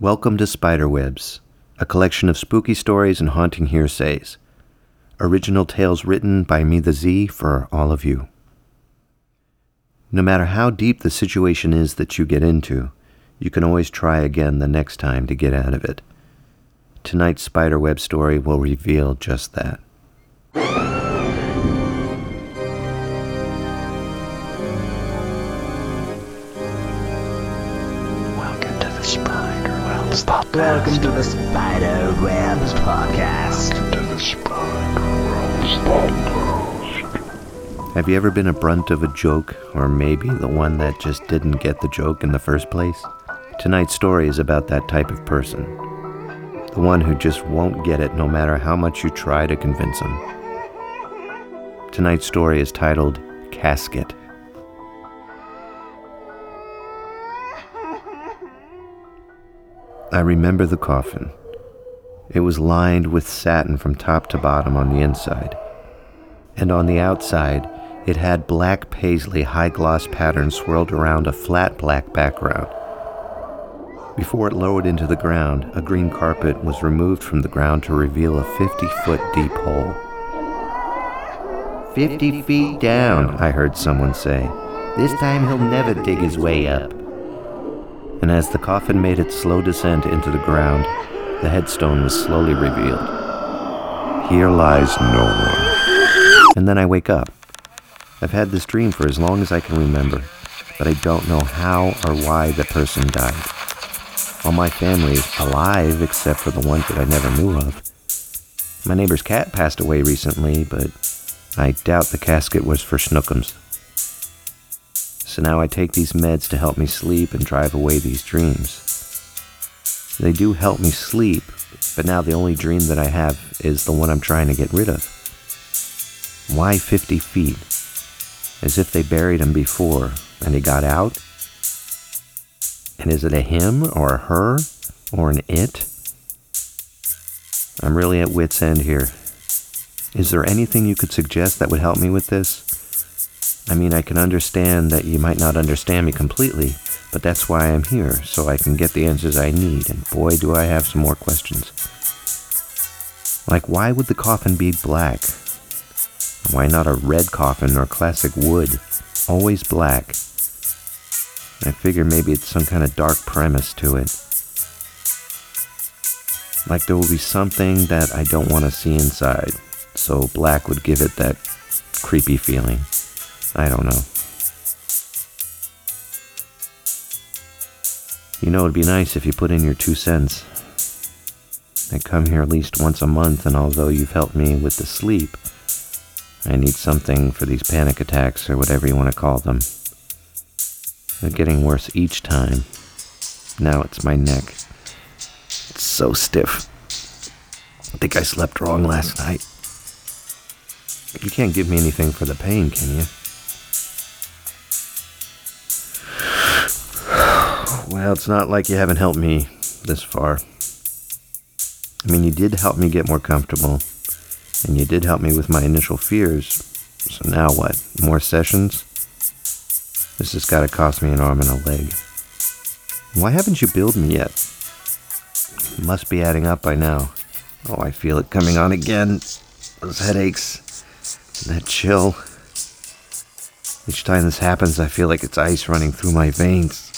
Welcome to Spiderwebs, a collection of spooky stories and haunting hearsays. Original tales written by me, the Z, for all of you. No matter how deep the situation is that you get into, you can always try again the next time to get out of it. Tonight's spiderweb story will reveal just that. Spiderwebs podcast. Welcome to the Spider Webs podcast. to the Spiderwebs podcast. Have you ever been a brunt of a joke, or maybe the one that just didn't get the joke in the first place? Tonight's story is about that type of person. The one who just won't get it no matter how much you try to convince him. Tonight's story is titled Casket. I remember the coffin. It was lined with satin from top to bottom on the inside. And on the outside, it had black paisley high gloss pattern swirled around a flat black background. Before it lowered into the ground, a green carpet was removed from the ground to reveal a 50 foot deep hole. 50 feet down, I heard someone say. This time he'll never dig his way up. And as the coffin made its slow descent into the ground, the headstone was slowly revealed. Here lies no one. And then I wake up. I've had this dream for as long as I can remember, but I don't know how or why the person died. All my family is alive except for the ones that I never knew of. My neighbor's cat passed away recently, but I doubt the casket was for Snookums. So now I take these meds to help me sleep and drive away these dreams. They do help me sleep, but now the only dream that I have is the one I'm trying to get rid of. Why 50 feet? As if they buried him before and he got out? And is it a him or a her or an it? I'm really at wit's end here. Is there anything you could suggest that would help me with this? I mean, I can understand that you might not understand me completely, but that's why I'm here, so I can get the answers I need, and boy, do I have some more questions. Like, why would the coffin be black? Why not a red coffin or classic wood? Always black. I figure maybe it's some kind of dark premise to it. Like there will be something that I don't want to see inside, so black would give it that creepy feeling. I don't know. You know, it'd be nice if you put in your two cents. I come here at least once a month, and although you've helped me with the sleep, I need something for these panic attacks or whatever you want to call them. They're getting worse each time. Now it's my neck. It's so stiff. I think I slept wrong last night. You can't give me anything for the pain, can you? Well, it's not like you haven't helped me this far. I mean, you did help me get more comfortable, and you did help me with my initial fears. So now what? More sessions? This has got to cost me an arm and a leg. Why haven't you billed me yet? It must be adding up by now. Oh, I feel it coming on again. Those headaches, that chill. Each time this happens, I feel like it's ice running through my veins.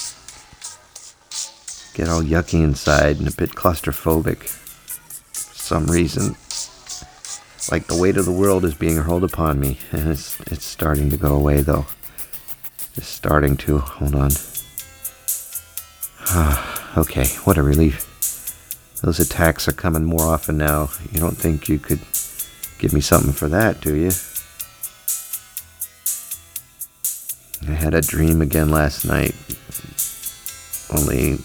Get all yucky inside and a bit claustrophobic. For some reason, like the weight of the world is being hurled upon me, and it's it's starting to go away though. It's starting to. Hold on. Okay, what a relief. Those attacks are coming more often now. You don't think you could give me something for that, do you? I had a dream again last night. Only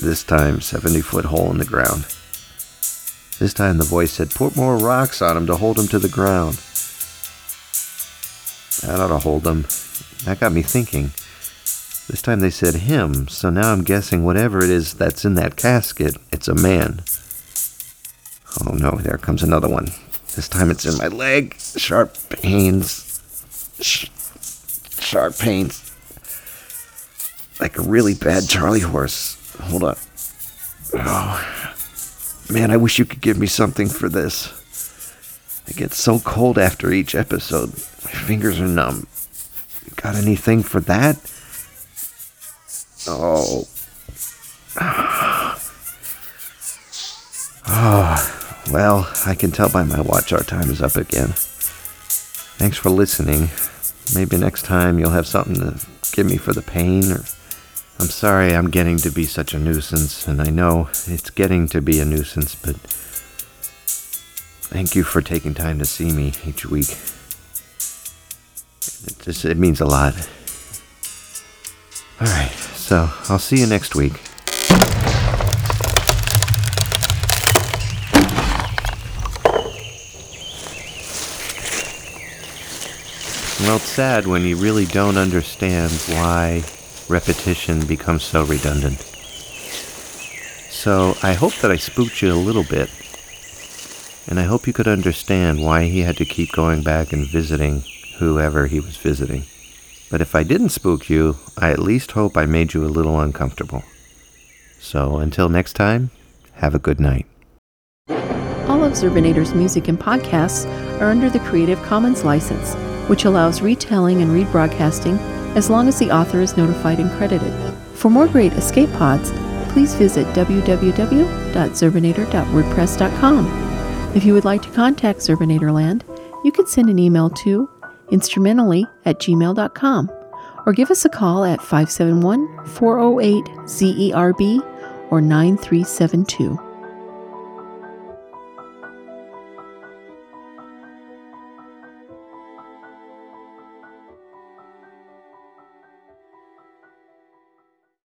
this time, 70 foot hole in the ground. This time the voice said, Put more rocks on him to hold him to the ground. That ought to hold him. That got me thinking. This time they said him, so now I'm guessing whatever it is that's in that casket, it's a man. Oh no, there comes another one. This time it's in my leg. Sharp pains. Sh- sharp pains. Like a really bad Charlie horse. Hold on. Oh, man, I wish you could give me something for this. It gets so cold after each episode. My fingers are numb. Got anything for that? Oh. Oh, well, I can tell by my watch our time is up again. Thanks for listening. Maybe next time you'll have something to give me for the pain or I'm sorry I'm getting to be such a nuisance and I know it's getting to be a nuisance, but thank you for taking time to see me each week. It just it means a lot. All right, so I'll see you next week. Well, it's sad when you really don't understand why repetition becomes so redundant. So I hope that I spooked you a little bit, and I hope you could understand why he had to keep going back and visiting whoever he was visiting. But if I didn't spook you, I at least hope I made you a little uncomfortable. So until next time, have a good night. All of Zerbinator's music and podcasts are under the Creative Commons license, which allows retelling and rebroadcasting as long as the author is notified and credited. For more great escape pods, please visit www.zerbinator.wordpress.com. If you would like to contact Zerbinatorland, you can send an email to instrumentally at gmail.com or give us a call at 571 408 ZERB or 9372.